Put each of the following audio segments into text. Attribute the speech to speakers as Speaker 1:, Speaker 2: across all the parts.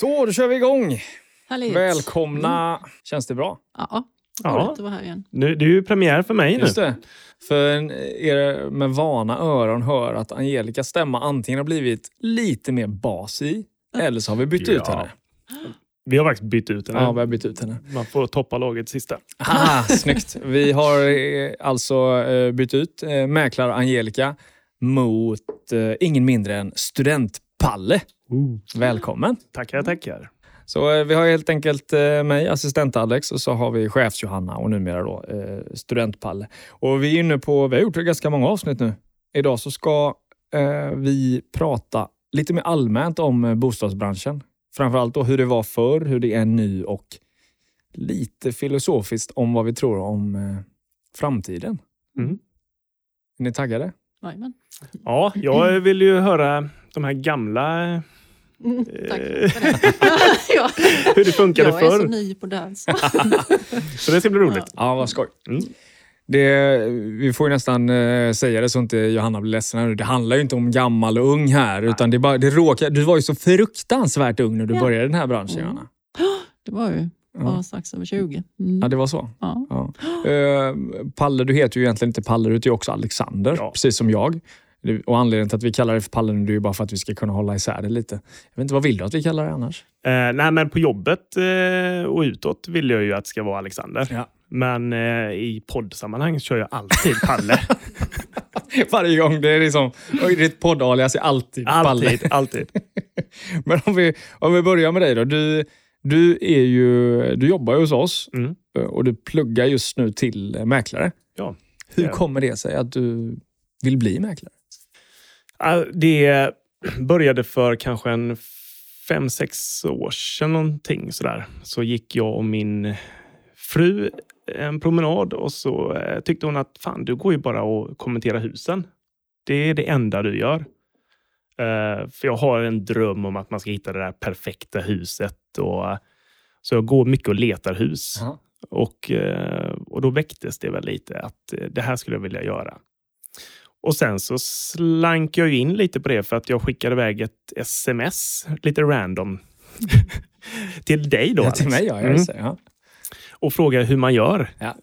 Speaker 1: Så, då kör vi igång.
Speaker 2: Härligt.
Speaker 1: Välkomna. Känns det bra?
Speaker 2: Ja,
Speaker 3: Ja.
Speaker 2: att vara här igen.
Speaker 3: Nu, det är ju premiär för mig nu.
Speaker 1: Just det. För er med vana öron hör att Angelicas stämma antingen har blivit lite mer bas i, eller så har vi bytt ut
Speaker 3: Ja.
Speaker 1: henne.
Speaker 3: Vi har faktiskt bytt ut den.
Speaker 1: Ja,
Speaker 3: här.
Speaker 1: vi har bytt ut henne.
Speaker 3: Man får toppa laget sista.
Speaker 1: Ah, snyggt. Vi har eh, alltså eh, bytt ut eh, mäklare Angelica mot ingen mindre än studentpalle. Välkommen!
Speaker 3: Tackar, tackar.
Speaker 1: Så eh, vi har helt enkelt eh, mig, assistent Alex, och så har vi chefs-Johanna och numera då eh, studentpalle. Och vi är inne på, vi har gjort ganska många avsnitt nu. Idag så ska eh, vi prata lite mer allmänt om bostadsbranschen. Framförallt då hur det var förr, hur det är nu och lite filosofiskt om vad vi tror om eh, framtiden.
Speaker 3: Mm.
Speaker 1: Är ni taggade?
Speaker 2: Jajamän.
Speaker 3: Ja, jag vill ju höra de här gamla,
Speaker 2: Mm, tack
Speaker 3: Eh.
Speaker 2: för ja.
Speaker 3: hur det funkade
Speaker 2: Jag är så
Speaker 3: förr.
Speaker 2: ny på dans.
Speaker 3: Så det ska bli roligt.
Speaker 1: Ja, vad skoj.
Speaker 3: Mm.
Speaker 1: Det, vi får ju nästan eh, säga det så inte Johanna blir ledsen. här nu. Det handlar ju inte om gammal och ung här. Utan det, är bara, det råkar, du var ju så fruktansvärt ung när du
Speaker 2: Ja.
Speaker 1: började den här branschen,
Speaker 2: Mm.
Speaker 1: Johanna.
Speaker 2: Det var ju
Speaker 1: Ja.
Speaker 2: strax över 20. Mm.
Speaker 1: ja, det var så.
Speaker 2: Ja.
Speaker 1: Ja. Eh, Palle, du heter ju egentligen inte Palle, du heter ju också Alexander,
Speaker 3: Ja.
Speaker 1: precis som jag. Och Anledningen till att vi kallar det för Palle nu, det är ju bara för att vi ska kunna hålla isär det lite. Jag vet inte, vad vill du att vi kallar det annars?
Speaker 3: Eh, nej, men på jobbet eh, och utåt vill jag ju att det ska vara Alexander.
Speaker 1: Ja.
Speaker 3: Men eh, i poddsammanhang kör jag alltid Palle.
Speaker 1: Varje gång. Det är liksom, ditt poddalias är alltid Palle.
Speaker 3: alltid, alltid.
Speaker 1: Men om vi, om vi börjar med dig då. Du, du, är ju, du jobbar ju hos oss
Speaker 3: Mm.
Speaker 1: och du pluggar just nu till mäklare.
Speaker 3: Ja.
Speaker 1: Hur kommer det sig att du vill bli mäklare?
Speaker 3: Det började för kanske en fem, sex år sedan någonting sådär. Så gick jag och min fru en promenad och så eh, tyckte hon att fan, du går ju bara och kommenterar husen. Det är det enda du gör. Eh, för jag har en dröm om att man ska hitta det där perfekta huset. Och, så jag går mycket och letar hus. Och, eh, och då väcktes det väl lite att eh, det här skulle jag vilja göra. Och sen så slank jag in lite på det för att jag skickade iväg ett sms, lite random, till dig då
Speaker 1: Ja, till mig ja.
Speaker 3: Mm.
Speaker 1: säger, ja.
Speaker 3: Och frågade hur man gör.
Speaker 1: Ja.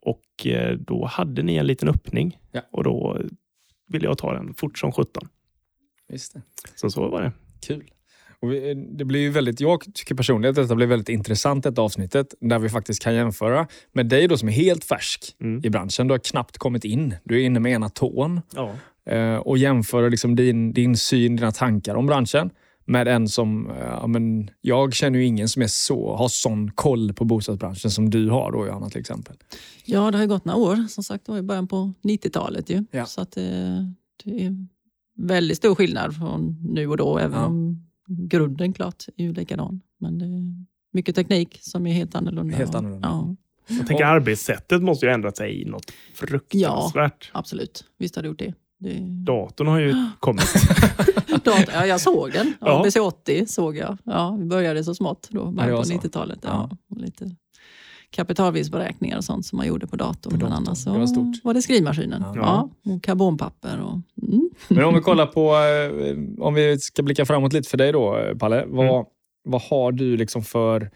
Speaker 3: Och då hade ni en liten öppning
Speaker 1: Ja.
Speaker 3: och då ville jag ta den fort som sjutton.
Speaker 1: Just det.
Speaker 3: Så så var det.
Speaker 1: Kul. Och vi, det blir ju väldigt, jag tycker personligen att detta blir väldigt intressant detta avsnittet där vi faktiskt kan jämföra med dig då som är helt färsk
Speaker 3: Mm.
Speaker 1: i branschen. Du har knappt kommit in. Du är inne med ena tån.
Speaker 3: Ja.
Speaker 1: eh, och jämföra liksom din, din syn, dina tankar om branschen med en som... eh, Ja, men jag känner ju ingen som är så, har sån koll på bostadsbranschen som du har då Johanna till exempel.
Speaker 2: ja, det har ju gått några år. Som sagt, det var i början på 90-talet ju.
Speaker 1: Ja.
Speaker 2: Så att det, det är väldigt stor skillnad från nu och då. Även
Speaker 1: Ja.
Speaker 2: om grunden klart är ju likadan. Men det är mycket teknik som är helt annorlunda.
Speaker 1: Helt
Speaker 2: Och-
Speaker 1: annorlunda.
Speaker 2: Ja,
Speaker 3: Jag tänker arbetssättet måste ju ändrat sig i något fruktansvärt.
Speaker 2: absolut. Visst har det gjort det. det...
Speaker 3: Datorn har ju kommit.
Speaker 2: Dator, ja, jag såg den.
Speaker 3: Ja.
Speaker 2: ABC80 såg jag. Ja, vi började så smått då, början på
Speaker 1: så.
Speaker 2: 90-talet. Ja.
Speaker 1: Ja.
Speaker 2: och Lite kapitalvinstberäkningar och sånt som man gjorde på datorn.
Speaker 1: På
Speaker 2: Men
Speaker 1: datorn.
Speaker 2: annars så
Speaker 1: Det var stort.
Speaker 2: var det skrivmaskinen.
Speaker 1: Ja.
Speaker 2: Ja. och karbonpapper. Och, mm.
Speaker 1: Men om vi kollar på, eh, om vi ska blicka framåt lite för dig då eh, Palle. Vad,
Speaker 3: Mm.
Speaker 1: vad har du liksom för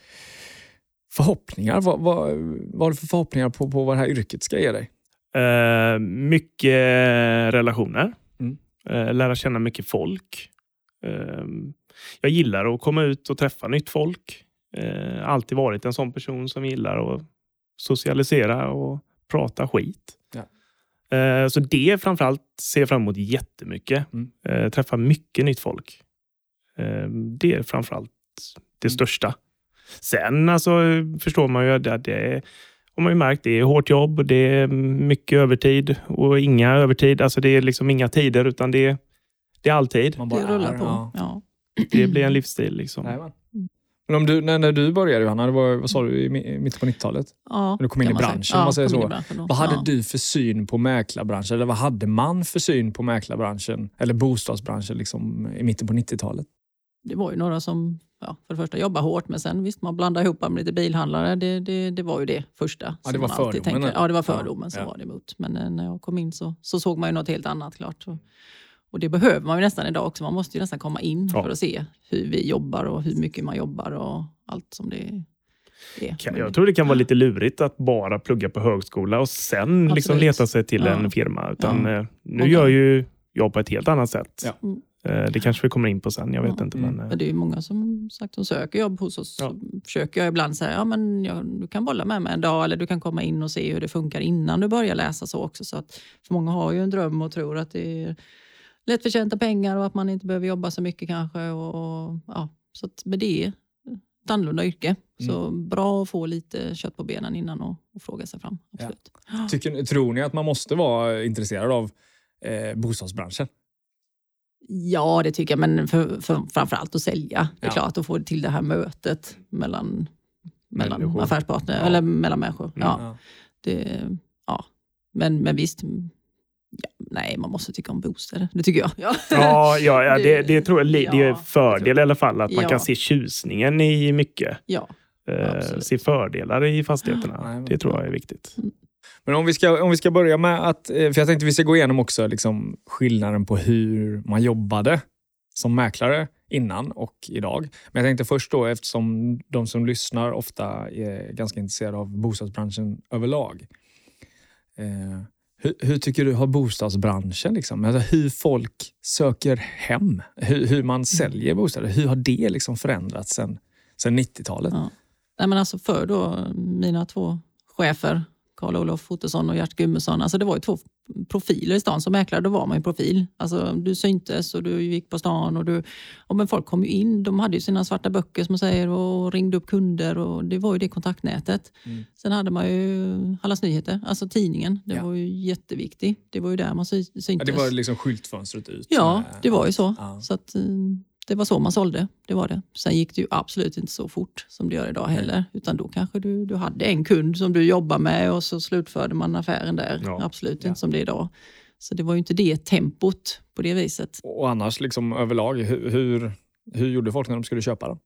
Speaker 1: förhoppningar? Vad, vad, vad har du för förhoppningar på, på vad det här yrket ska ge dig?
Speaker 3: Eh, mycket relationer.
Speaker 1: Mm.
Speaker 3: Eh, lära känna mycket folk. Eh, jag gillar att komma ut och träffa nytt folk. Eh, alltid varit en sån person som gillar att socialisera och prata skit.
Speaker 1: Ja.
Speaker 3: Eh, så det framförallt ser jag fram emot jättemycket.
Speaker 1: Mm.
Speaker 3: Eh, träffa mycket nytt folk. Eh, det är framförallt det
Speaker 1: Mm.
Speaker 3: största. Sen alltså, förstår man ju att det, har man ju märkt, det är hårt jobb, och det är mycket övertid och inga övertid. Alltså det är liksom inga tider utan det är, det är alltid.
Speaker 1: Man
Speaker 2: Det rullar
Speaker 1: är,
Speaker 2: på.
Speaker 1: ja.
Speaker 2: Ja.
Speaker 3: Det blir en livsstil. Liksom.
Speaker 1: Jajamän. Men om du, när, när du började Johanna, det var, vad sa du, i mi- mitten på 90-talet?
Speaker 2: Ja,
Speaker 1: Du kom in i branschen, om man säger så. Vad hade
Speaker 2: ja.
Speaker 1: du för syn på mäklarbranschen? Eller vad hade man för syn på mäklarbranschen? Eller bostadsbranschen liksom, i mitten på 90-talet?
Speaker 2: Det var ju några som ja, för det första jobbar hårt men sen visst man blandar ihop med lite bilhandlare. Det, det, det var ju det första.
Speaker 1: Ja, det var fördomen?
Speaker 2: Ja, det var fördomen
Speaker 1: Ja,
Speaker 2: som
Speaker 1: ja.
Speaker 2: var det emot. Men eh, när jag kom in så, så såg man ju något helt annat klart. Och, Och det behöver man ju nästan idag också. Man måste ju nästan komma in
Speaker 3: Ja.
Speaker 2: för att se hur vi jobbar och hur mycket man jobbar och allt som det är.
Speaker 3: Jag tror det kan vara lite lurigt att bara plugga på högskola och sen liksom leta sig till
Speaker 2: Ja.
Speaker 3: en firma. Utan, eh, Nu gör ju jag på ett helt annat sätt.
Speaker 1: Ja.
Speaker 2: Mm.
Speaker 3: Eh, Det kanske vi kommer in på sen, jag vet
Speaker 2: Ja.
Speaker 3: inte.
Speaker 1: Mm.
Speaker 3: Men,
Speaker 2: Men det är ju många som sagt som söker jobb hos oss.
Speaker 3: Ja.
Speaker 2: Så försöker jag ibland säga ja, men jag, du kan bolla med mig en dag eller du kan komma in och se hur det funkar innan du börjar läsa. så också. Så att, för många har ju en dröm och tror att det är lättförtjänta pengar och att man inte behöver jobba så mycket kanske. Och, och, ja, så att med det är ett annorlunda yrke. Så bra att få lite kött på benen innan och, och fråga sig fram. Absolut.
Speaker 1: Tycker, tror ni att man måste vara intresserad av eh, bostadsbranschen?
Speaker 2: Ja, det tycker jag. Men för, för, framförallt att sälja. Det är
Speaker 1: Ja.
Speaker 2: klart, att få till det här mötet mellan, mellan
Speaker 3: Människor.
Speaker 2: affärspartner,
Speaker 3: Ja.
Speaker 2: eller mellan människor.
Speaker 3: Mm.
Speaker 2: Ja,
Speaker 1: Ja.
Speaker 2: det, ja. Men, men visst, ja, nej, man måste tycka om bostäder. Det tycker jag. Ja,
Speaker 3: Ja, ja, ja det, det tror jag det är en fördel i alla fall. Att man
Speaker 2: Ja.
Speaker 3: kan se tjusningen i mycket.
Speaker 2: ja.
Speaker 3: Eh, se fördelar i fastigheterna. Det tror jag är viktigt.
Speaker 1: Men om vi, ska, om vi ska börja med att, eh, för jag tänkte vi ska gå igenom också liksom skillnaden på hur man jobbade som mäklare innan och idag. Men jag tänkte först då, eftersom de som lyssnar ofta är ganska intresserade av bostadsbranschen överlag. Eh, hur, hur tycker du har bostadsbranschen, liksom, alltså hur folk söker hem, hur, hur man säljer bostäder, hur har det liksom förändrats sen, sen 90-talet?
Speaker 2: Ja. Nej, men alltså för då, mina två chefer, Karl-Olof Ottosson och Gert Gummesson, alltså det var ju två profiler i stan. Som mäklare då var man ju profil. Alltså, du syntes och du gick på stan. Och du, och men folk kom ju in, de hade ju sina svarta böcker som man säger och ringde upp kunder. och Det var ju det kontaktnätet.
Speaker 1: Mm.
Speaker 2: Sen hade man ju Hallands Nyheter, alltså tidningen. Det
Speaker 1: Ja.
Speaker 2: var ju jätteviktig. Det var ju där man sy- syntes.
Speaker 1: Ja, det var liksom skyltfönstret ut.
Speaker 2: Ja, det var ju så.
Speaker 1: Ja.
Speaker 2: så att, eh, det var så man sålde. Det var det. Sen gick det ju absolut inte så fort som det gör idag heller. Utan då kanske du, du hade en kund som du jobbar med och så slutförde man affären där.
Speaker 3: Ja.
Speaker 2: Absolut
Speaker 1: Ja.
Speaker 2: inte som det är idag. Så det var ju inte det tempot på det viset.
Speaker 1: Och annars liksom överlag, hur, hur, hur gjorde folk när de skulle köpa den?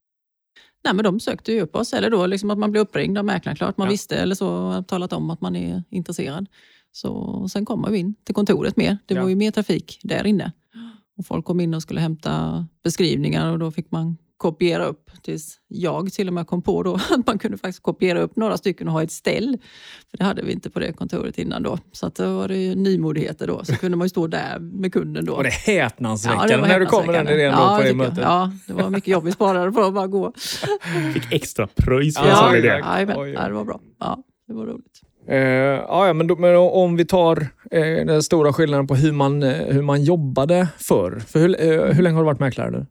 Speaker 2: Nej, men de sökte ju upp oss. Eller då liksom att man blev uppringd av mäklaren. Klart man
Speaker 1: Ja.
Speaker 2: visste eller så talat om att man är intresserad. Så sen kom man ju in till kontoret mer. Det
Speaker 1: Ja.
Speaker 2: var ju mer trafik där inne. Och folk kom in och skulle hämta beskrivningar och då fick man kopiera upp tills jag till och med kom på då att man kunde faktiskt kopiera upp några stycken och ha ett ställ. För det hade vi inte på det kontoret innan då. Så att då var det ju nymodigheter då. Så kunde man ju stå där med kunden då.
Speaker 1: Var det häpnadsväckande
Speaker 2: var
Speaker 1: när du kom med den idén då
Speaker 2: ja,
Speaker 1: på det mötet?
Speaker 2: Ja, det var mycket jobb vi sparade på att bara gå.
Speaker 3: Fick extra pröjs för
Speaker 1: Ja,
Speaker 3: en sån
Speaker 1: ja,
Speaker 3: idé.
Speaker 1: ja.
Speaker 2: Ja, det var bra. Ja, det var roligt.
Speaker 1: Eh, ja, ja, men, då, men om vi tar eh, den stora skillnaden på hur man, eh, hur man jobbade förr. För hur, eh, hur länge har du varit mäklare nu?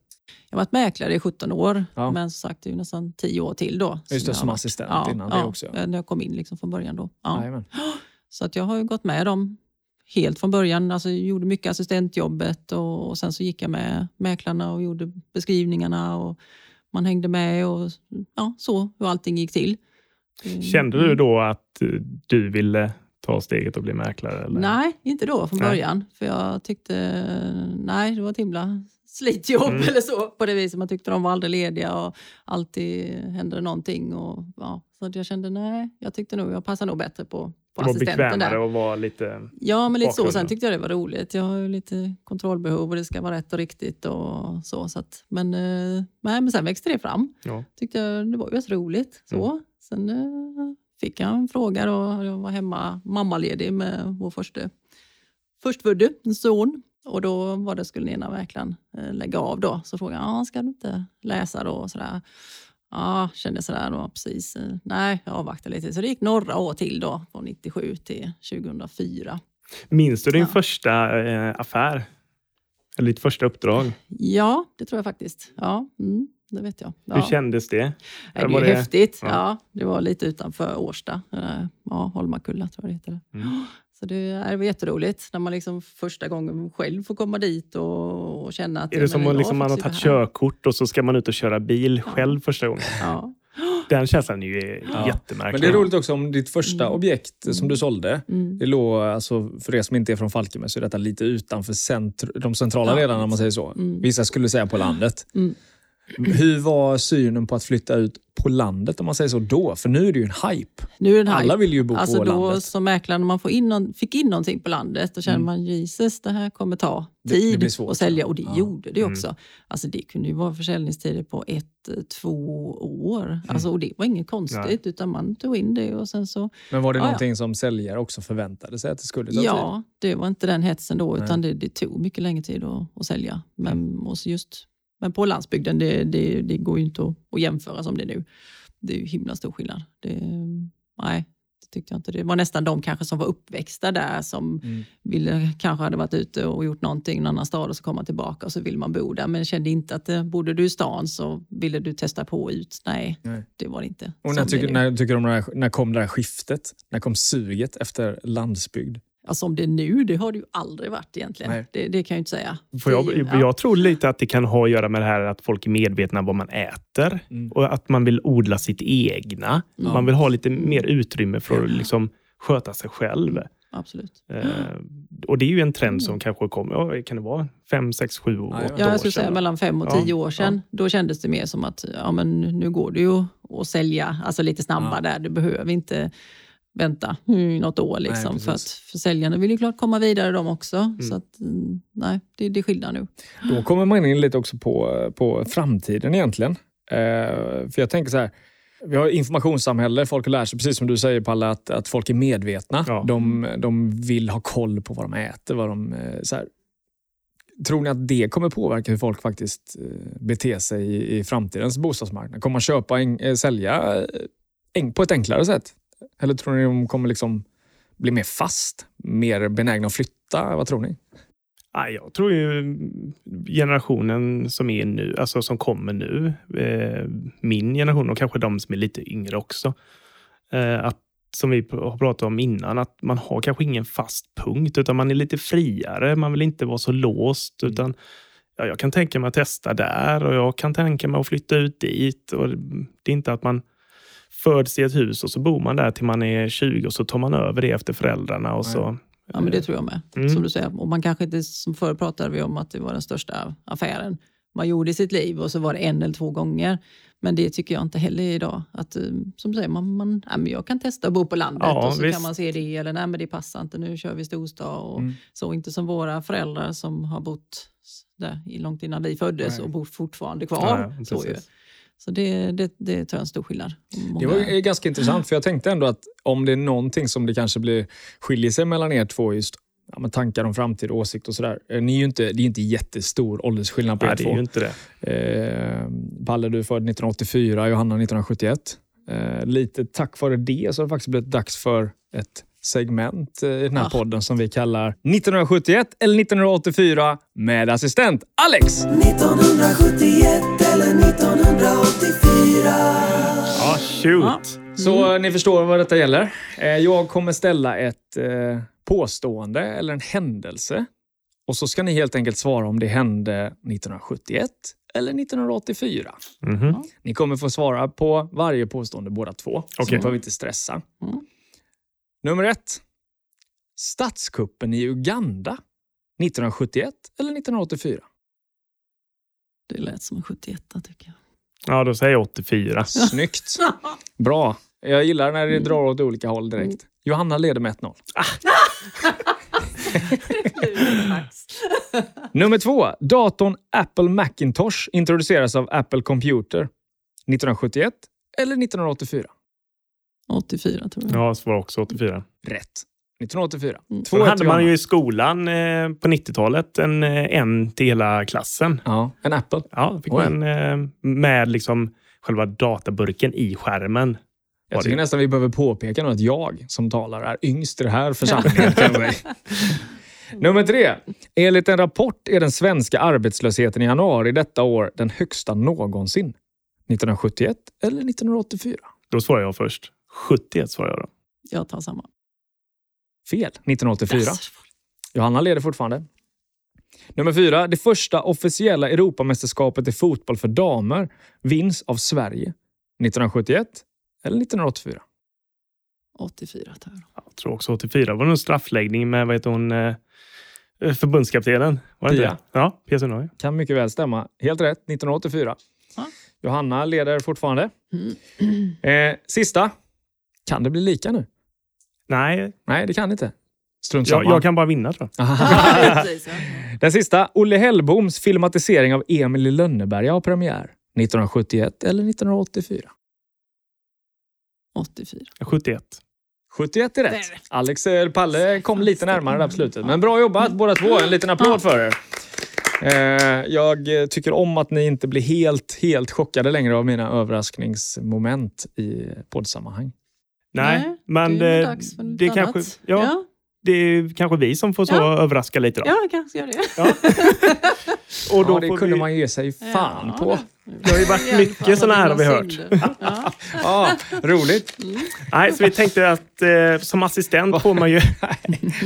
Speaker 2: Jag har varit mäklare i 17 år,
Speaker 1: Ja.
Speaker 2: men som sagt det är nästan 10 år till då.
Speaker 1: Just det, som assistent
Speaker 2: ja,
Speaker 1: innan
Speaker 2: ja,
Speaker 1: det också.
Speaker 2: när jag kom in liksom från början då. Ja. Så att jag har ju gått med dem helt från början. Alltså, jag gjorde mycket assistentjobbet och, och sen så gick jag med mäklarna och gjorde beskrivningarna och man hängde med och ja, så hur allting gick till. Mm.
Speaker 3: Kände du då att eh, du ville ta steget och bli mäklare? Eller?
Speaker 2: Nej, inte då från
Speaker 3: Nej.
Speaker 2: början. För jag tyckte, nej det var ett himla slitjobb
Speaker 3: Mm.
Speaker 2: eller så. På det viset man tyckte de var aldrig lediga och alltid hände någonting. Och, ja, så jag kände, nej, jag tyckte nog, jag passar nog bättre på, på
Speaker 3: Det var bekvämare
Speaker 2: där.
Speaker 3: att vara lite...
Speaker 2: Ja, men lite så.
Speaker 3: bakgrunden.
Speaker 2: Sen tyckte jag det var roligt. Jag har ju lite kontrollbehov och det ska vara rätt och riktigt och så. så att, men, eh, nej, men sen växte det fram.
Speaker 3: Ja.
Speaker 2: Tyckte jag det var ju rätt roligt. Så.
Speaker 3: Mm.
Speaker 2: Sen eh, fick jag en fråga då. Jag var hemma mammaledig med vår första förstfödde son. Och då var det, skulle ena mäklaren eh, lägga av då. Så frågade han, "Ja, ska du inte läsa då? Och sådär. Ja, kände sådär då, precis. eh, Nej, jag avvaktar lite. Så det gick några år till då, från 97 till 2004.
Speaker 3: Minns du din
Speaker 2: Ja.
Speaker 3: första eh, affär? Eller ditt första uppdrag?
Speaker 2: Ja, det tror jag faktiskt. Ja, mm, det vet jag. Ja.
Speaker 3: Hur kändes det?
Speaker 2: Nej, det
Speaker 3: var
Speaker 2: är
Speaker 3: det-
Speaker 2: häftigt.
Speaker 3: ja.
Speaker 2: Ja. det var lite utanför Årsta. Eh, Ja, Holmakulla tror jag det heter.
Speaker 3: Mm.
Speaker 2: Så det, det var jätteroligt när man liksom första gången själv får komma dit och, och känna att...
Speaker 3: Är det som att liksom man har tagit körkort och så ska man ut och köra bil
Speaker 2: Ja.
Speaker 3: själv första gången?
Speaker 2: Ja.
Speaker 3: Den känslan är ju
Speaker 1: Ja.
Speaker 3: jättemärklig.
Speaker 1: Men det är roligt också om ditt första
Speaker 2: Mm.
Speaker 1: objekt som du sålde,
Speaker 2: Mm.
Speaker 1: det låg, alltså, för er som inte är från Falkenberg, så är detta lite utanför centr- de centrala
Speaker 2: Ja.
Speaker 1: delarna om man säger så.
Speaker 2: Mm.
Speaker 1: Vissa skulle säga på landet.
Speaker 2: Mm.
Speaker 1: Hur var synen på att flytta ut på landet om man säger så då? För nu är det ju en hype.
Speaker 2: Nu är det en
Speaker 1: Alla
Speaker 2: hype.
Speaker 1: vill ju bo
Speaker 2: Alltså
Speaker 1: på
Speaker 2: då
Speaker 1: landet.
Speaker 2: som mäklare, när man får in någon, fick in någonting på landet, då känner
Speaker 1: Mm.
Speaker 2: man Jesus, det här kommer ta
Speaker 1: Det- det
Speaker 2: tid
Speaker 1: blir svårt,
Speaker 2: att sälja.
Speaker 1: ja.
Speaker 2: Och det
Speaker 1: Ja.
Speaker 2: gjorde det
Speaker 3: Mm.
Speaker 2: också. Alltså det kunde ju vara försäljningstider på ett, två år.
Speaker 1: Mm.
Speaker 2: Alltså, och det var inget konstigt,
Speaker 3: Nej.
Speaker 2: utan man tog in det och sen så...
Speaker 1: Men var det
Speaker 2: Ja, ja.
Speaker 1: någonting som säljare också förväntade sig att det skulle ta tid?
Speaker 2: Ja, det var inte den hetsen då, utan det, det tog mycket längre tid att, att sälja. Men, och så just, men på landsbygden, det, det, det går ju inte att, att jämföra som det är nu. Det är ju himla stor skillnad. Det, nej, det tyckte jag inte. Det var nästan de kanske som var uppväxta där som
Speaker 1: Mm.
Speaker 2: ville, kanske hade varit ute och gjort någonting i en annan stad och så komma tillbaka och så vill man bo där. Men kände inte att det, bodde du i stan så ville du testa på ut. Nej,
Speaker 1: Nej.
Speaker 2: det var det inte.
Speaker 1: Och när, tycker, när, tycker här, när kom det här skiftet? När kom suget efter landsbygd?
Speaker 2: Alltså om det är nu, det har det ju aldrig varit egentligen. Det, det kan jag ju inte säga.
Speaker 3: Får jag,
Speaker 2: ju- ja.
Speaker 3: jag tror lite att det kan ha att göra med det här att folk är medvetna om vad man äter
Speaker 1: Mm.
Speaker 3: och att man vill odla sitt egna.
Speaker 2: Ja.
Speaker 3: Man vill ha lite mer utrymme för att liksom sköta sig själv.
Speaker 2: Absolut.
Speaker 3: Eh, och det är ju en trend som kanske kommer, ja, kan det vara fem, sex, sju, åtta
Speaker 1: ja.
Speaker 3: år
Speaker 2: Ja, jag skulle
Speaker 3: sedan?
Speaker 2: säga mellan fem och
Speaker 3: Ja,
Speaker 2: tio år sedan. Då kändes det mer som att ja, men nu går det ju att sälja alltså lite snabbare
Speaker 1: Ja.
Speaker 2: där. Du behöver inte vänta mm, något år.
Speaker 1: Nej,
Speaker 2: Liksom, för att försäljarna vill ju klart komma vidare de också. Så att, mm, nej, det, det är skillnad nu.
Speaker 1: Då kommer man in lite också på, på framtiden egentligen. Eh, för jag tänker så här, vi har informationssamhälle, folk lär sig, precis som du säger Palle, att, att folk är medvetna.
Speaker 3: Ja.
Speaker 1: De, de vill ha koll på vad de äter. Vad de, eh, så här. Tror ni att det kommer påverka hur folk faktiskt eh, beter sig i, i framtidens bostadsmarknad? Kommer man köpa, en, eh, sälja en, på ett enklare sätt? Eller tror ni de kommer liksom bli mer fast? Mer benägna att flytta? Vad tror ni?
Speaker 3: Ja, jag tror ju generationen som är nu, alltså som kommer nu, eh, min generation och kanske de som är lite yngre också, eh, att som vi har pratat om innan, att man har kanske ingen fast punkt utan man är lite friare. Man vill inte vara så låst utan ja, jag kan tänka mig att testa där och jag kan tänka mig att flytta ut dit. Och det är inte att man föds i ett hus och så bor man där till man är 20 och så tar man över det efter föräldrarna och så
Speaker 2: Ja, men det tror jag med.
Speaker 3: Mm.
Speaker 2: Som du säger. Och man kanske inte, som förr pratade vi om att det var den största affären man gjorde i sitt liv och så var det en eller två gånger. Men det tycker jag inte heller idag. Att, eh, som du säger, man, man, ja, men jag kan testa att bo på landet
Speaker 3: Ja,
Speaker 2: och så
Speaker 3: visst.
Speaker 2: kan man se det. Eller nej, men det passar inte, nu kör vi storstad. Och
Speaker 1: Mm.
Speaker 2: Så inte som våra föräldrar som har bott där i- långt innan vi föddes
Speaker 1: Nej.
Speaker 2: och bor fortfarande kvar.
Speaker 3: Ja,
Speaker 2: så ju. Så det, det, det tror jag är en stor skillnad. Många,
Speaker 1: Det var ju ganska intressant, för jag tänkte ändå att om det är någonting som det kanske blir, skiljer sig mellan er två, just ja, men tankar om framtid och åsikt och sådär. Eh, Ni är ju inte, det är inte jättestor åldersskillnad på
Speaker 3: Nej,
Speaker 1: er
Speaker 3: det
Speaker 1: två.
Speaker 3: är ju inte det.
Speaker 1: Eh, Palle, du är född 1984, Johanna 1971. Eh, lite tack vare det så har det faktiskt blivit dags för ett segment eh, i den här
Speaker 2: Ah.
Speaker 1: podden som vi kallar 1971 eller 1984 med assistent Alex.
Speaker 4: 1971 eller 1984
Speaker 3: Ja, shoot!
Speaker 1: Så eh, ni förstår vad detta gäller. Eh, jag kommer ställa ett eh, påstående eller en händelse och så ska ni helt enkelt svara om det hände 1971 eller 1984.
Speaker 3: Mhm.
Speaker 1: Ni kommer få svara på varje påstående båda två. Så
Speaker 3: Okej.
Speaker 1: ni behöver inte stressa.
Speaker 2: Mm.
Speaker 1: Nummer ett. Statskuppen i Uganda 1971 eller 1984?
Speaker 2: Det lät som en 71 tycker jag.
Speaker 3: Ja, då säger jag 84.
Speaker 1: Snyggt. Bra. Jag gillar när det drar åt olika håll direkt. Johanna leder med 1-0. Nummer två. Datorn Apple Macintosh introduceras av Apple Computer 1971 eller 1984?
Speaker 2: 84 tror jag.
Speaker 3: Ja, svarar också 84.
Speaker 1: Rätt. 1984.
Speaker 2: Mm.
Speaker 1: Två
Speaker 3: Då hade man ju i skolan eh, på 90-talet en, eh, en till hela klassen.
Speaker 1: Ja, en Apple.
Speaker 3: Ja, fick
Speaker 1: Oj.
Speaker 3: man eh, med liksom själva databurken i skärmen.
Speaker 1: Jag tycker
Speaker 3: det-
Speaker 1: nästan vi behöver påpeka nu att jag som talar är yngst i den här församlingen. Nummer tre. Enligt en rapport är den svenska arbetslösheten i januari detta år den högsta någonsin. 1971 eller 1984?
Speaker 3: Då svarar jag först. 71 svarar jag då.
Speaker 2: Jag tar samma.
Speaker 1: Fel. 1984.
Speaker 2: Yes.
Speaker 1: Johanna leder fortfarande. Nummer fyra. Det första officiella Europamästerskapet i fotboll för damer vinns av Sverige. 1971 eller 1984?
Speaker 2: 84 tar jag.
Speaker 3: Jag tror också 84. Det var nog straffläggning med vad heter hon, eh, förbundskaptenen. Var det
Speaker 1: Pia.
Speaker 3: inte det? Ja, Pia Sundhage.
Speaker 1: Kan mycket väl stämma. Helt rätt. 1984.
Speaker 2: Ja.
Speaker 1: Johanna leder fortfarande.
Speaker 2: Mm.
Speaker 1: Eh, sista. Kan det bli lika nu?
Speaker 3: Nej,
Speaker 1: Nej, det kan inte. Strunt samma.
Speaker 3: jag, jag kan bara vinna tror jag.
Speaker 1: Den sista. Olle Hellboms filmatisering av Emil i Lönneberga har premiär. 1971 eller 1984?
Speaker 2: 84.
Speaker 3: 71.
Speaker 1: 71 är rätt. Alex eller Palle kom lite närmare där på slutet. Men bra jobbat båda två. En liten applåd för er. Eh, jag eh, tycker om att ni inte blir helt, helt chockade längre av mina överraskningsmoment i poddsammanhang.
Speaker 3: Nej, men
Speaker 2: det är dags för något
Speaker 3: det,
Speaker 2: annat.
Speaker 3: kanske, ja,
Speaker 2: ja.
Speaker 3: det är kanske vi som får så
Speaker 2: Ja.
Speaker 3: överraska lite. Då.
Speaker 2: Ja, jag kanske gör det.
Speaker 3: Ja. Och då
Speaker 1: Ja, det kunde
Speaker 3: vi,
Speaker 1: man ge sig fan
Speaker 2: Ja,
Speaker 1: på.
Speaker 3: Det har ju varit mycket såna här har vi hört.
Speaker 2: Ja.
Speaker 1: Ja, roligt.
Speaker 3: Nej, så vi tänkte att eh, som assistent får man ju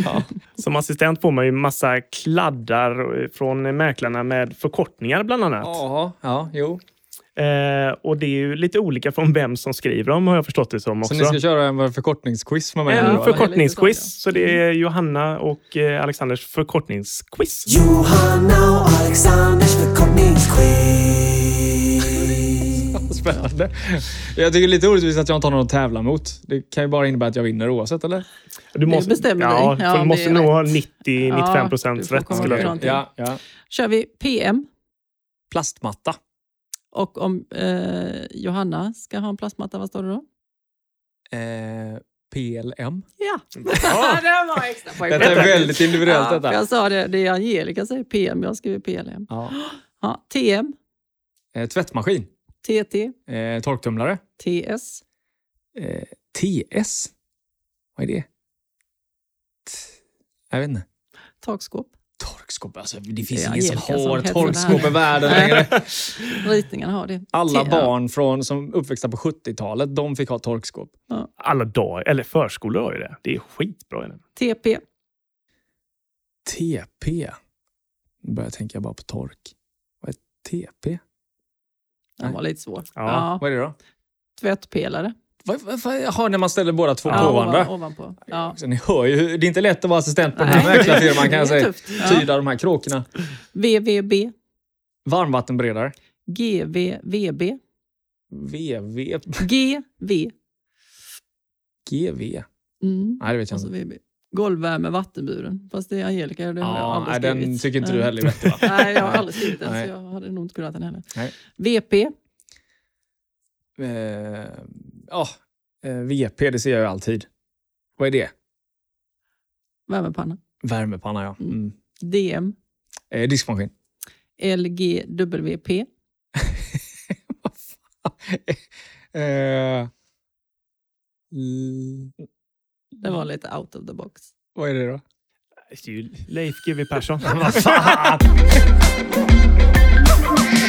Speaker 1: Ja.
Speaker 3: som assistent får man ju massa kladdar från mäklarna med förkortningar bland annat.
Speaker 1: Jaha, ja, jo.
Speaker 3: Eh, och det är ju lite olika från vem som skriver dem har jag förstått det som också.
Speaker 1: Så ni ska köra en förkortningsquiz med mig?
Speaker 3: En
Speaker 1: eller?
Speaker 3: förkortningsquiz. Så det är Johanna och eh, Alexanders förkortningsquiz.
Speaker 4: Johanna och Alexanders förkortningsquiz.
Speaker 1: Spännande. Jag tycker det är lite orättvist att jag inte har någon att tävla mot. Det kan ju bara innebära att jag vinner oavsett, eller?
Speaker 3: Du måste,
Speaker 2: bestämmer
Speaker 3: ja,
Speaker 2: dig.
Speaker 3: för
Speaker 2: Ja,
Speaker 3: du måste
Speaker 2: det
Speaker 3: nog ha
Speaker 2: rätt.
Speaker 3: 90-95
Speaker 2: Ja,
Speaker 3: procent
Speaker 2: du får
Speaker 3: rätt. Skulle jag.
Speaker 1: Ja, ja.
Speaker 2: kör vi PM.
Speaker 1: Plastmatta.
Speaker 2: Och om eh, Johanna ska ha en plastmatta, vad står det då?
Speaker 1: Eh, PLM.
Speaker 2: Ja,
Speaker 3: Ja.
Speaker 2: det var extra poäng.
Speaker 1: Detta är väldigt individuellt
Speaker 2: ja,
Speaker 1: detta.
Speaker 2: Jag sa det, det är Angelica säger PM, jag skriver PLM.
Speaker 1: Ja.
Speaker 2: Ja, TM,
Speaker 1: Eh, tvättmaskin.
Speaker 2: TT,
Speaker 1: Eh, torktumlare.
Speaker 2: TS,
Speaker 1: Eh, TS. Vad är det? T- Jag vet inte.
Speaker 2: takskåp.
Speaker 1: Torkskåp. Alltså, det finns ingen som har torkskåp i världen längre.
Speaker 2: Ritningarna har det.
Speaker 1: Alla
Speaker 2: T-
Speaker 1: barn från, som uppväxta på 70-talet, de fick ha torkskåp.
Speaker 3: Alla dagar, eller förskolor har ju det. Det är skitbra.
Speaker 2: TP,
Speaker 1: TP. Nu börjar jag tänka bara på tork. Vad är TP?
Speaker 2: den var lite svår.
Speaker 3: Ja.
Speaker 2: Ja.
Speaker 1: Vad är det då?
Speaker 2: Tvättpelare.
Speaker 1: Vad, vad, vad, jaha, när man ställer båda två
Speaker 2: Ja,
Speaker 1: på varandra.
Speaker 2: ovan, ovanpå. Ja.
Speaker 1: Så ni hör ju, det är inte lätt att vara assistent på den här
Speaker 2: Nej.
Speaker 1: mäklarfirman kan jag säga.
Speaker 2: tufft. Ja.
Speaker 1: Tyda de här kråkorna.
Speaker 2: VVB,
Speaker 1: Varmvattenberedare.
Speaker 2: GVVB,
Speaker 1: VV.
Speaker 2: GV.
Speaker 1: GV.
Speaker 2: Mm.
Speaker 1: Nej, det vet jag
Speaker 2: Och så
Speaker 1: inte.
Speaker 2: VB. Golvvärme vattenburen. Fast det är Angelica. Det har jag
Speaker 1: Ja,
Speaker 2: aldrig
Speaker 1: nej, den
Speaker 2: skrivit.
Speaker 1: tycker inte du
Speaker 2: Nej.
Speaker 1: heller är vettig va?
Speaker 2: Nej, jag har aldrig skrivit den
Speaker 1: Nej.
Speaker 2: så jag hade nog inte kunnat den heller.
Speaker 1: Nej.
Speaker 2: VP,
Speaker 1: Eh, Ja, eh, VP, det ser jag ju alltid. Vad är det?
Speaker 2: värmepanna.
Speaker 1: Värmepanna, ja. Mm.
Speaker 2: DM,
Speaker 1: Eh, diskmaskin.
Speaker 2: LGWP,
Speaker 1: Vad fan? eh, l-
Speaker 2: det var lite out of the box.
Speaker 1: vad är det då?
Speaker 3: Det är ju Leif GW Persson.
Speaker 1: Vad fan!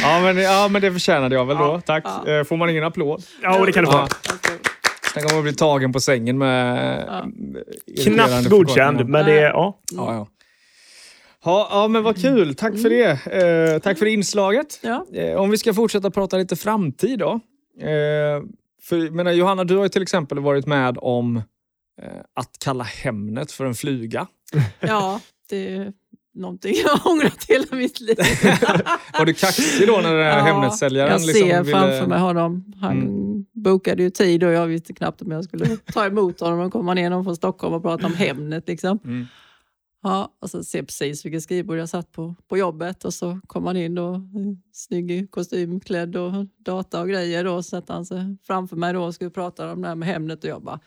Speaker 1: Ja, men, ja, men det förtjänade jag väl då. Tack.
Speaker 2: Ja.
Speaker 1: Eh, Får man ingen applåd?
Speaker 3: Ja, och det kan du få.
Speaker 1: Ja. Sen kommer man bli tagen på sängen med...
Speaker 2: Ja.
Speaker 1: irriterande
Speaker 3: Knappt godkänd, men det är... Ja.
Speaker 1: Ja, ja. Ja, ja, men vad kul. Tack för det. Eh, tack för det inslaget.
Speaker 2: Ja,
Speaker 1: Eh, om vi ska fortsätta prata lite framtid då. Eh, för, menar, Johanna, du har ju till exempel varit med om eh, att kalla Hemnet för en fluga.
Speaker 2: ja, det någonting jag har ångrat hela mitt liv.
Speaker 1: Var du kaxig då när den här
Speaker 2: Ja,
Speaker 1: Hemnet-säljaren
Speaker 2: Jag
Speaker 1: liksom
Speaker 2: ser
Speaker 1: ville...
Speaker 2: framför mig honom. Han
Speaker 1: Mm.
Speaker 2: bokade ju tid och jag visste knappt om jag skulle ta emot honom och komma ner någon från Stockholm och prata om Hemnet. Liksom.
Speaker 1: Mm.
Speaker 2: Ja, och så ser jag precis vilket skrivbord jag satt på på jobbet och så kom han in då, snygg i kostym, klädd och data och grejer. Då, så satte han sig framför mig då och skulle prata om det här med Hemnet och jag bara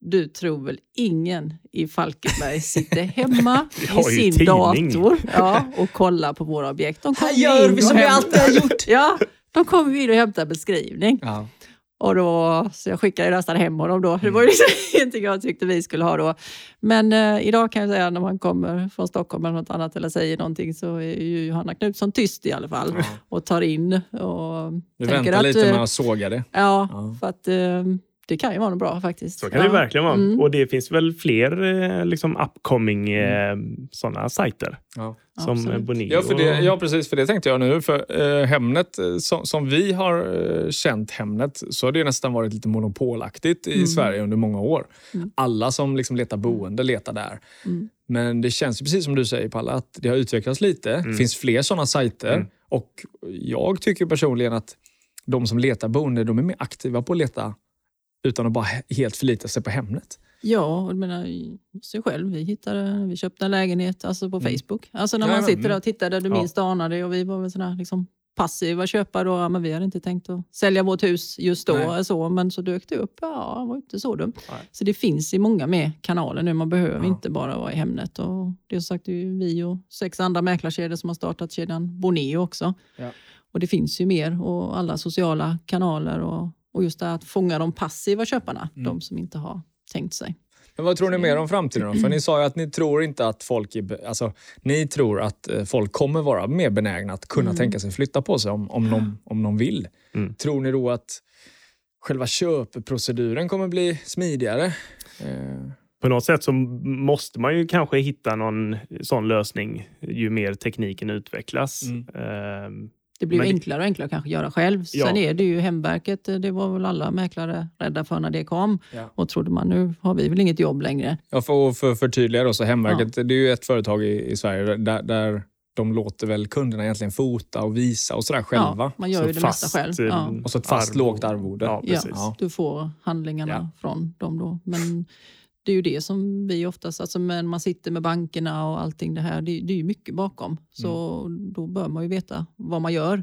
Speaker 2: du tror väl ingen i Falkenberg sitter hemma i sin
Speaker 3: tidning.
Speaker 2: dator ja, och kollar på våra objekt. De kommer
Speaker 1: Här gör vi som vi alltid har gjort.
Speaker 2: Ja, de kommer in och hämtar beskrivning.
Speaker 1: Ja.
Speaker 2: Och då, så jag skickade nästan hem honom då. Det var ju liksom ingenting jag tyckte vi skulle ha då. Men eh, idag kan jag säga när man kommer från Stockholm eller något annat eller säger någonting så är ju Johanna Knutsson tyst i alla fall.
Speaker 1: Ja.
Speaker 2: Och tar in och
Speaker 1: Du
Speaker 2: tänker
Speaker 1: väntar
Speaker 2: att...
Speaker 1: lite
Speaker 2: eh,
Speaker 1: med att såga det.
Speaker 2: Ja,
Speaker 1: Ja.
Speaker 2: för att eh, det kan ju vara något bra faktiskt.
Speaker 3: Så kan det verkligen vara.
Speaker 2: Mm.
Speaker 3: Och det finns väl fler eh, liksom upcoming eh, sådana sajter
Speaker 1: Ja.
Speaker 3: som
Speaker 2: Absolut.
Speaker 3: eh.
Speaker 1: Ja, för det, ja, precis. För det tänkte jag nu. För eh, Hemnet, som, som vi har eh, känt Hemnet, så har det nästan varit lite monopolaktigt i
Speaker 2: Mm.
Speaker 1: Sverige under många år.
Speaker 2: Mm.
Speaker 1: Alla som liksom letar boende letar där.
Speaker 2: Mm.
Speaker 1: Men det känns ju precis som du säger Palle, att det har utvecklats lite. Det finns fler sådana sajter.
Speaker 3: Mm.
Speaker 1: Och jag tycker personligen att de som letar boende, de är mer aktiva på att leta utan att bara he- helt förlita sig på Hemnet.
Speaker 2: Ja, och jag menar, se själv. Vi hittade, vi köpte en lägenhet alltså på Facebook. Alltså när man sitter där och tittar där du
Speaker 3: Ja.
Speaker 2: minst anar det och vi var väl sådana liksom passiva köpare då. Men vi hade inte tänkt att sälja vårt hus just då.
Speaker 1: Nej.
Speaker 2: Så, men så dök det upp. Ja, det var inte så dumt.
Speaker 3: Nej.
Speaker 2: Så det finns i många mer kanaler nu. Man behöver
Speaker 1: Ja.
Speaker 2: inte bara vara i Hemnet. Och det är som sagt det är ju vi och sex andra mäklarkedjor som har startat kedjan Boneo också.
Speaker 1: Ja.
Speaker 2: Och det finns ju mer och alla sociala kanaler och, och just det att fånga de passiva köparna.
Speaker 1: Mm.
Speaker 2: De som inte har tänkt sig.
Speaker 1: Men vad tror ni mer om framtiden då? För ni sa ju att ni tror inte att folk är, alltså, ni tror att eh, folk kommer vara mer benägna att kunna
Speaker 2: Mm.
Speaker 1: tänka sig flytta på sig om, om, de, om de vill.
Speaker 3: Mm.
Speaker 1: Tror ni då att själva köpeproceduren kommer bli smidigare? Eh,
Speaker 3: På något sätt så måste man ju kanske hitta någon sån lösning ju mer tekniken utvecklas.
Speaker 1: Mm.
Speaker 2: Det blir
Speaker 3: Men
Speaker 2: enklare och enklare att kanske göra själv.
Speaker 3: Ja.
Speaker 2: Sen är det ju Hemverket, eh, det var väl alla mäklare rädda för när det kom.
Speaker 1: Ja.
Speaker 2: Och trodde man nu har vi väl inget jobb längre.
Speaker 1: Ja, för att för, förtydliga då, så Hemverket det är ju ett företag i, i Sverige där, där de låter väl kunderna egentligen fota och visa och sådär själva.
Speaker 2: Ja, man gör
Speaker 3: så
Speaker 2: ju det mesta själv. Ja.
Speaker 1: Och så ett fast lågt arvode.
Speaker 3: Ja,
Speaker 2: Ja,
Speaker 3: precis.
Speaker 1: Ja.
Speaker 2: Du får handlingarna
Speaker 1: Ja.
Speaker 2: från dem då. Men det är ju det som vi oftast, alltså när man sitter med bankerna och allting det här, det, det är ju mycket bakom. Så
Speaker 3: Mm.
Speaker 2: då bör man ju veta vad man gör.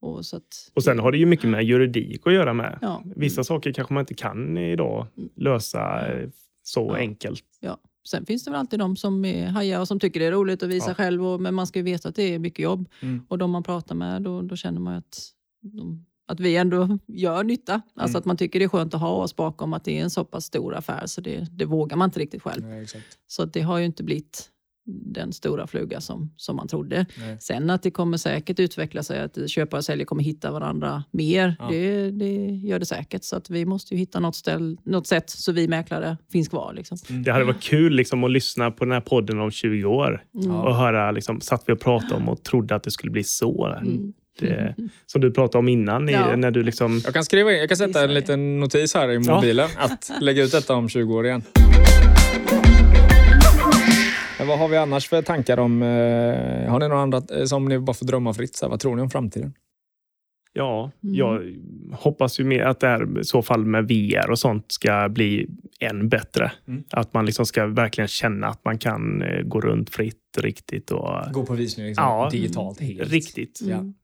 Speaker 2: Och, så att,
Speaker 3: Och sen har det ju mycket med juridik att göra med.
Speaker 2: ja,
Speaker 3: Vissa saker kanske man inte kan idag lösa eh, så
Speaker 2: Ja.
Speaker 3: enkelt.
Speaker 2: ja. Sen finns det väl alltid de som är hajar och som tycker det är roligt att visa
Speaker 3: Ja.
Speaker 2: själv. Och, men man ska ju veta att det är mycket jobb.
Speaker 1: Mm.
Speaker 2: Och de man pratar med, då, då känner man att, de, att vi ändå gör nytta. Alltså
Speaker 1: Mm.
Speaker 2: att man tycker det är skönt att ha oss bakom att det är en så pass stor affär så det, det vågar man inte riktigt själv.
Speaker 1: Nej, exakt.
Speaker 2: Så att det har ju inte blivit den stora fluga som, som man trodde.
Speaker 1: Nej.
Speaker 2: Sen att det kommer säkert utveckla sig, att köpare och säljare kommer hitta varandra mer.
Speaker 1: Ja.
Speaker 2: Det, det gör det säkert. Så att vi måste ju hitta något, ställ, något sätt så vi mäklare finns kvar. Liksom.
Speaker 3: Det hade varit kul liksom, att lyssna på den här podden om 20 år
Speaker 2: Mm.
Speaker 3: och höra, liksom, satt vi och pratade om och trodde att det skulle bli så.
Speaker 2: Mm.
Speaker 3: Det, som du pratade om innan, i,
Speaker 2: Ja.
Speaker 3: när du liksom...
Speaker 1: Jag kan skriva in, jag kan sätta en liten notis här i
Speaker 3: Ja.
Speaker 1: mobilen att lägga ut detta om 20 år igen. Men vad har vi annars för tankar om... Eh, har ni några andra eh, som ni bara får drömma fritt? Så här, vad tror ni om framtiden?
Speaker 3: Ja,
Speaker 2: Mm.
Speaker 3: jag hoppas ju mer att det här i så fall med VR och sånt ska bli än bättre.
Speaker 1: Mm.
Speaker 3: Att man liksom ska verkligen känna att man kan eh, gå runt fritt riktigt och
Speaker 1: Gå på visning liksom,
Speaker 3: Ja.
Speaker 1: digitalt helt.
Speaker 3: riktigt.
Speaker 1: Ja.
Speaker 2: Mm.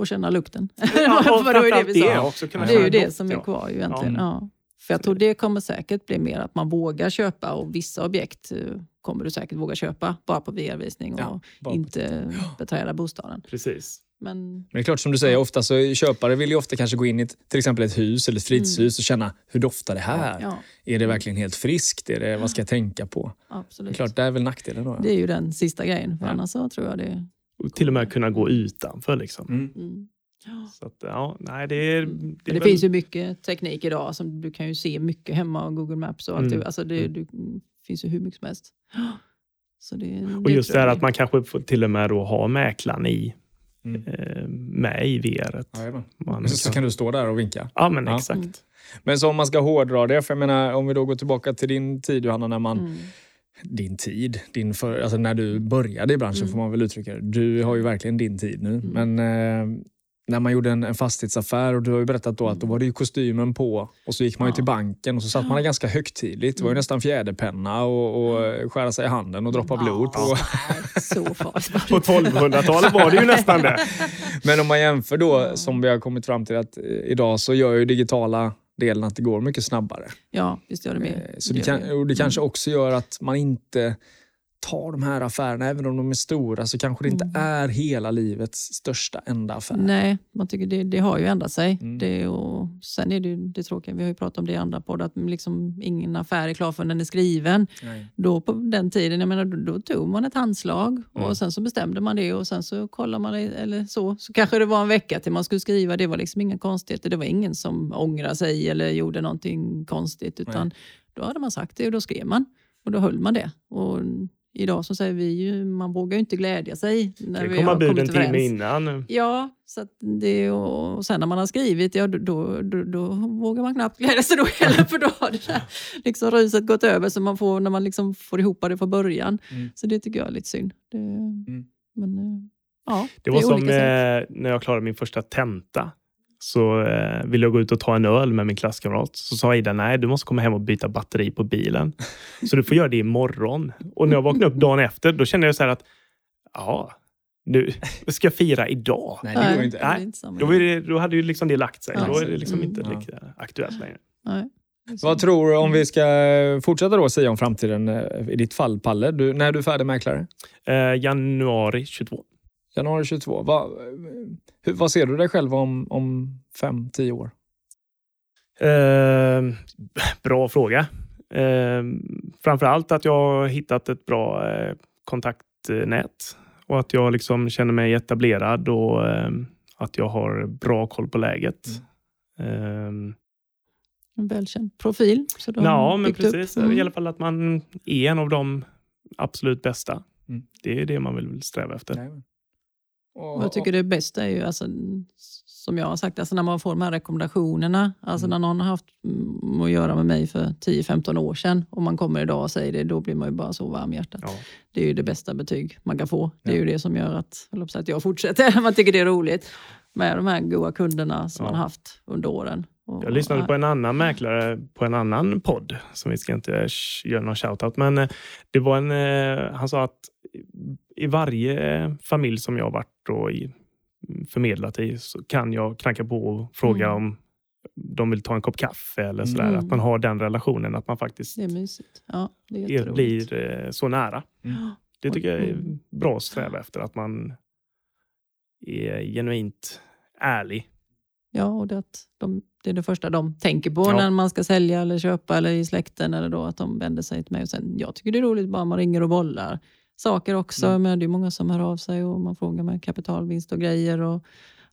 Speaker 2: Och känna lukten.
Speaker 3: Ja, och
Speaker 2: det ju det sa.
Speaker 3: också
Speaker 2: Det är ju det
Speaker 3: doft,
Speaker 2: som är kvar ju egentligen.
Speaker 1: Ja.
Speaker 2: Ja. För jag tror det kommer säkert bli mer att man vågar köpa och vissa objekt eh, kommer du säkert våga köpa bara på VR-visning och
Speaker 1: Ja,
Speaker 2: inte beträda bostaden.
Speaker 3: Precis.
Speaker 2: Men
Speaker 1: Men det är klart som du säger, ofta så köpare vill ju ofta kanske gå in i ett, till exempel ett hus eller ett fritidshus och känna hur doftar det här?
Speaker 2: ja,
Speaker 1: Är det verkligen helt friskt? Är det, vad ska jag tänka på? Det är
Speaker 2: absolut.
Speaker 1: klart, det är väl nackdelen då. ja.
Speaker 2: Det är ju den sista grejen. För
Speaker 1: Ja.
Speaker 2: annars så tror jag det...
Speaker 3: Och till och med kunna gå utanför. Liksom.
Speaker 1: Mm.
Speaker 2: Mm. Ja.
Speaker 3: Så att, ja, nej, det är,
Speaker 2: Men
Speaker 3: det
Speaker 2: det
Speaker 3: väl-
Speaker 2: finns ju mycket teknik idag. Som du kan ju se mycket hemma och Google Maps och allt.
Speaker 3: Mm.
Speaker 2: Alltså det,
Speaker 3: Mm.
Speaker 2: du, finns ju hur mycket som helst. Så det,
Speaker 3: Och just det här att man kanske får till och med då ha mäklaren i,
Speaker 1: Mm.
Speaker 3: eh, med i VR.
Speaker 1: Jajamän.
Speaker 3: Man
Speaker 1: Så, så kan du stå där och vinka.
Speaker 3: Ja, men
Speaker 1: Ja.
Speaker 3: exakt.
Speaker 2: Mm.
Speaker 1: Men så om man ska hårdra det, för jag menar om vi då går tillbaka till din tid Johanna, när man,
Speaker 2: Mm.
Speaker 1: Din tid, din för, alltså när du började i branschen
Speaker 2: Mm.
Speaker 1: får man väl uttrycka det. Du har ju verkligen din tid nu. Men eh, när man gjorde en, en fastighetsaffär och du har ju berättat då att då var det ju kostymen på och så gick man
Speaker 2: Ja.
Speaker 1: till banken och så satt man där ganska högtidligt. Det var ju
Speaker 2: Mm.
Speaker 1: nästan fjäderpenna och, och skära sig i handen och droppa blod på.
Speaker 2: nej, Så farligt
Speaker 3: På
Speaker 2: inte.
Speaker 3: 1200-talet var det ju nästan det.
Speaker 1: Men om man jämför då,
Speaker 2: Ja.
Speaker 1: som vi har kommit fram till att eh, idag så gör ju digitala delen att det går mycket snabbare.
Speaker 2: Ja, visst gör det mer.
Speaker 1: Eh, Så det, kan, och det kanske
Speaker 2: Mm.
Speaker 1: också gör att man inte ta de här affärerna, även om de är stora, så kanske det inte
Speaker 2: Mm.
Speaker 1: är hela livets största enda affär.
Speaker 2: Nej, man tycker det, det har ju ändrat sig.
Speaker 1: Mm.
Speaker 2: Det, och sen är det ju det tråkiga, vi har ju pratat om det i andra poddar, att liksom ingen affär är klar förrän den är skriven.
Speaker 1: Nej.
Speaker 2: Då på den tiden, jag menar, då, då tog man ett handslag
Speaker 1: Mm.
Speaker 2: och sen så bestämde man det och sen så kollar man det, eller så. Så kanske det var en vecka till man skulle skriva. Det var liksom inga konstigheter. Det var ingen som ångrade sig eller gjorde någonting konstigt. Utan då hade man sagt det och då skrev man. Och då höll man det. Och idag så säger vi ju, man vågar ju inte glädja sig när
Speaker 3: Det
Speaker 2: vi
Speaker 3: kommer
Speaker 2: har
Speaker 3: bud en
Speaker 2: kommit
Speaker 3: timme innan.
Speaker 2: Ja, så att det, och sen när man har skrivit, ja, då, då, då, då vågar man knappt glädja sig då heller för då har det där liksom ruset gått över så man får, när man liksom får ihop det från början.
Speaker 1: Mm.
Speaker 2: Så det tycker jag är lite synd. Det, Men eh, ja,
Speaker 3: Det var
Speaker 2: är
Speaker 3: som eh, när jag klarade min första tenta. Så eh, ville jag gå ut och ta en öl med min klasskamrat. Så sa Ida, nej du måste komma hem och byta batteri på bilen. Så du får göra det imorgon. Och när jag vaknade upp dagen efter, då kände jag så här att, ja, nu ska jag fira idag.
Speaker 1: Nej, det går inte.
Speaker 3: Nej, Då, är det, då hade ju liksom det lagt sig.
Speaker 2: Ja,
Speaker 3: då är det liksom
Speaker 2: mm.
Speaker 3: inte
Speaker 1: Ja.
Speaker 3: lika aktuellt längre.
Speaker 2: Nej.
Speaker 1: Vad tror du, om vi ska fortsätta då säga om framtiden eh, i ditt fall, Palle? Du, när är du färdig mäklare?
Speaker 3: Eh, januari 22.
Speaker 1: Januari 22. Vad, hur, vad ser du dig själv om, om fem, tio år?
Speaker 3: Eh, bra fråga. Eh, framför allt att jag har hittat ett bra eh, kontaktnät och att jag liksom känner mig etablerad och eh, att jag har bra koll på läget. Eh,
Speaker 2: En välkänd profil. Så
Speaker 3: ja, men precis.
Speaker 2: Mm.
Speaker 3: I alla fall att man är en av de absolut bästa.
Speaker 1: Mm.
Speaker 3: Det är det man vill sträva efter.
Speaker 1: Och,
Speaker 2: Jag tycker det bästa är ju, alltså, som jag har sagt, alltså när man får de här rekommendationerna. Alltså
Speaker 1: Mm.
Speaker 2: när någon har haft att göra med mig för 10-15 år sedan och man kommer idag och säger det, då blir man ju bara så varm i hjärtat.
Speaker 3: Ja.
Speaker 2: Det är ju det bästa betyg man kan få. Det är
Speaker 1: Ja.
Speaker 2: ju det som gör att, att jag fortsätter. man tycker det är roligt med de här goa kunderna som
Speaker 3: Ja.
Speaker 2: man haft under åren. Och,
Speaker 3: Jag lyssnade på en annan mäklare på en annan podd, som vi ska inte göra någon shoutout, men eh, det var en, eh, han sa att i varje familj som jag har varit och i, förmedlat i så kan jag knacka på och fråga
Speaker 2: Mm.
Speaker 3: om de vill ta en kopp kaffe eller sådär.
Speaker 2: Mm.
Speaker 3: Att man har den relationen, att man faktiskt
Speaker 2: Det är mysigt. Ja, det är
Speaker 3: är,
Speaker 2: jätteroligt.
Speaker 3: blir eh, så nära.
Speaker 1: Mm.
Speaker 3: Det tycker jag är
Speaker 2: Mm.
Speaker 3: bra att sträva efter, att man är genuint ärlig.
Speaker 2: Ja, och det, att de, det är det första de tänker på
Speaker 3: Ja.
Speaker 2: när man ska sälja eller köpa eller i släkten. Eller då att de vänder sig till mig. Och sen, jag tycker det är roligt bara man ringer och bollar saker också.
Speaker 3: Mm.
Speaker 2: Men det är många som hör av sig och man frågar med kapitalvinst och grejer. Och,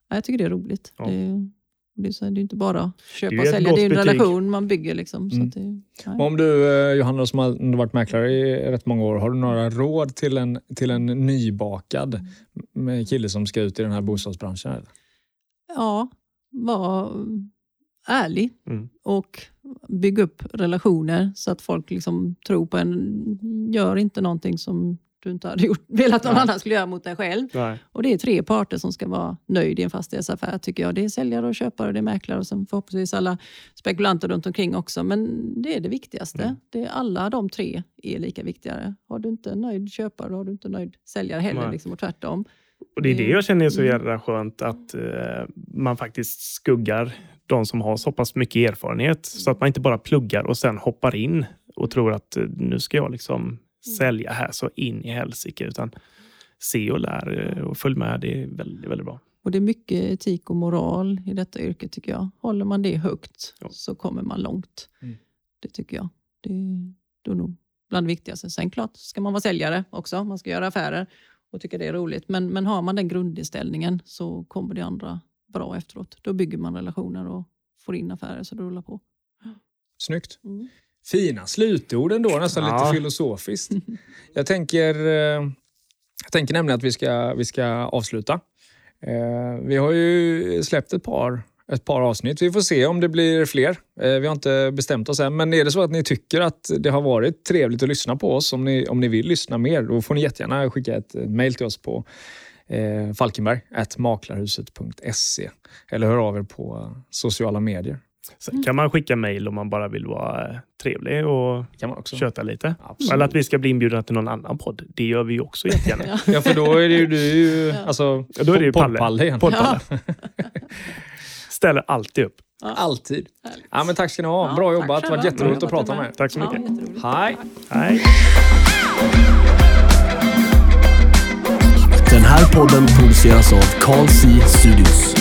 Speaker 2: ja, jag tycker det är roligt.
Speaker 3: Ja.
Speaker 2: Det, det, är, så, det är inte bara att köpa och sälja. Det är en
Speaker 3: betyg.
Speaker 2: relation man bygger. Liksom, så
Speaker 1: Mm.
Speaker 2: att det.
Speaker 1: Om du, eh, Johanna, som har varit mäklare i rätt många år, har du några råd till en, till en nybakad med kille som ska ut i den här bostadsbranschen? eller?
Speaker 2: ja, var ärlig
Speaker 3: Mm.
Speaker 2: och bygga upp relationer så att folk liksom tror på en. Gör inte någonting som du inte hade gjort, velat någon
Speaker 3: Nej.
Speaker 2: annan skulle göra mot dig själv.
Speaker 3: Nej.
Speaker 2: Och det är tre parter som ska vara nöjd i en fastighetsaffär tycker jag. Det är säljare och köpare, det är mäklare och sen förhoppningsvis alla spekulanter runt omkring också. Men det är det viktigaste.
Speaker 3: Mm.
Speaker 2: Det är alla de tre är lika viktiga. Har du inte en nöjd köpare, då har du inte en nöjd säljare heller.
Speaker 3: Nej.
Speaker 2: Liksom, och tvärtom.
Speaker 3: Och det är det jag känner är så
Speaker 2: Mm.
Speaker 3: jävla skönt att eh, man faktiskt skuggar de som har så pass mycket erfarenhet så att man inte bara pluggar och sen hoppar in och tror att eh, nu ska jag liksom sälja här så in i helsike utan se och lär eh, och följ med. Det är väldigt, väldigt bra.
Speaker 2: Och det är mycket etik och moral i detta yrke tycker jag. Håller man det högt
Speaker 3: Ja.
Speaker 2: så kommer man långt.
Speaker 1: Mm.
Speaker 2: Det tycker jag. Det, det är nog bland det viktigaste. Sen klart ska man vara säljare också. Man ska göra affärer och tycka det är roligt. Men, men har man den grundinställningen så kommer det andra bra efteråt. Då bygger man relationer och får in affärer så det rullar på.
Speaker 1: Snyggt.
Speaker 2: Mm.
Speaker 1: Fina slutord ändå, nästan
Speaker 3: Ja.
Speaker 1: lite filosofiskt. Jag tänker, eh, jag tänker nämligen att vi ska, vi ska avsluta. Eh, Vi har ju släppt ett par, ett par avsnitt. Vi får se om det blir fler. Eh, Vi har inte bestämt oss än. Men är det så att ni tycker att det har varit trevligt att lyssna på oss, om ni, om ni vill lyssna mer, då får ni jättegärna skicka ett mejl till oss på eh, falkenberg.maklarhuset.se eller hör av er på sociala medier.
Speaker 3: Sen kan man skicka mejl om man bara vill vara eh, trevlig och
Speaker 1: kan man också.
Speaker 3: köta lite.
Speaker 1: Absolut.
Speaker 3: Eller att vi ska bli inbjudna till någon annan podd. Det gör vi också jättegärna.
Speaker 2: Ja.
Speaker 1: Ja, för då är det ju du alltså,
Speaker 3: Ja, då är det ju Palle.
Speaker 1: poddpalle igen.
Speaker 3: Poddpalle. ställer alltid upp.
Speaker 1: Alltid. Ja, men tack ska ni ha. Bra jobbat. Det har varit jätteroligt att prata med er.
Speaker 3: Tack så mycket.
Speaker 1: Hej.
Speaker 3: Hej.
Speaker 5: Den här podden produceras av Carl C Studios.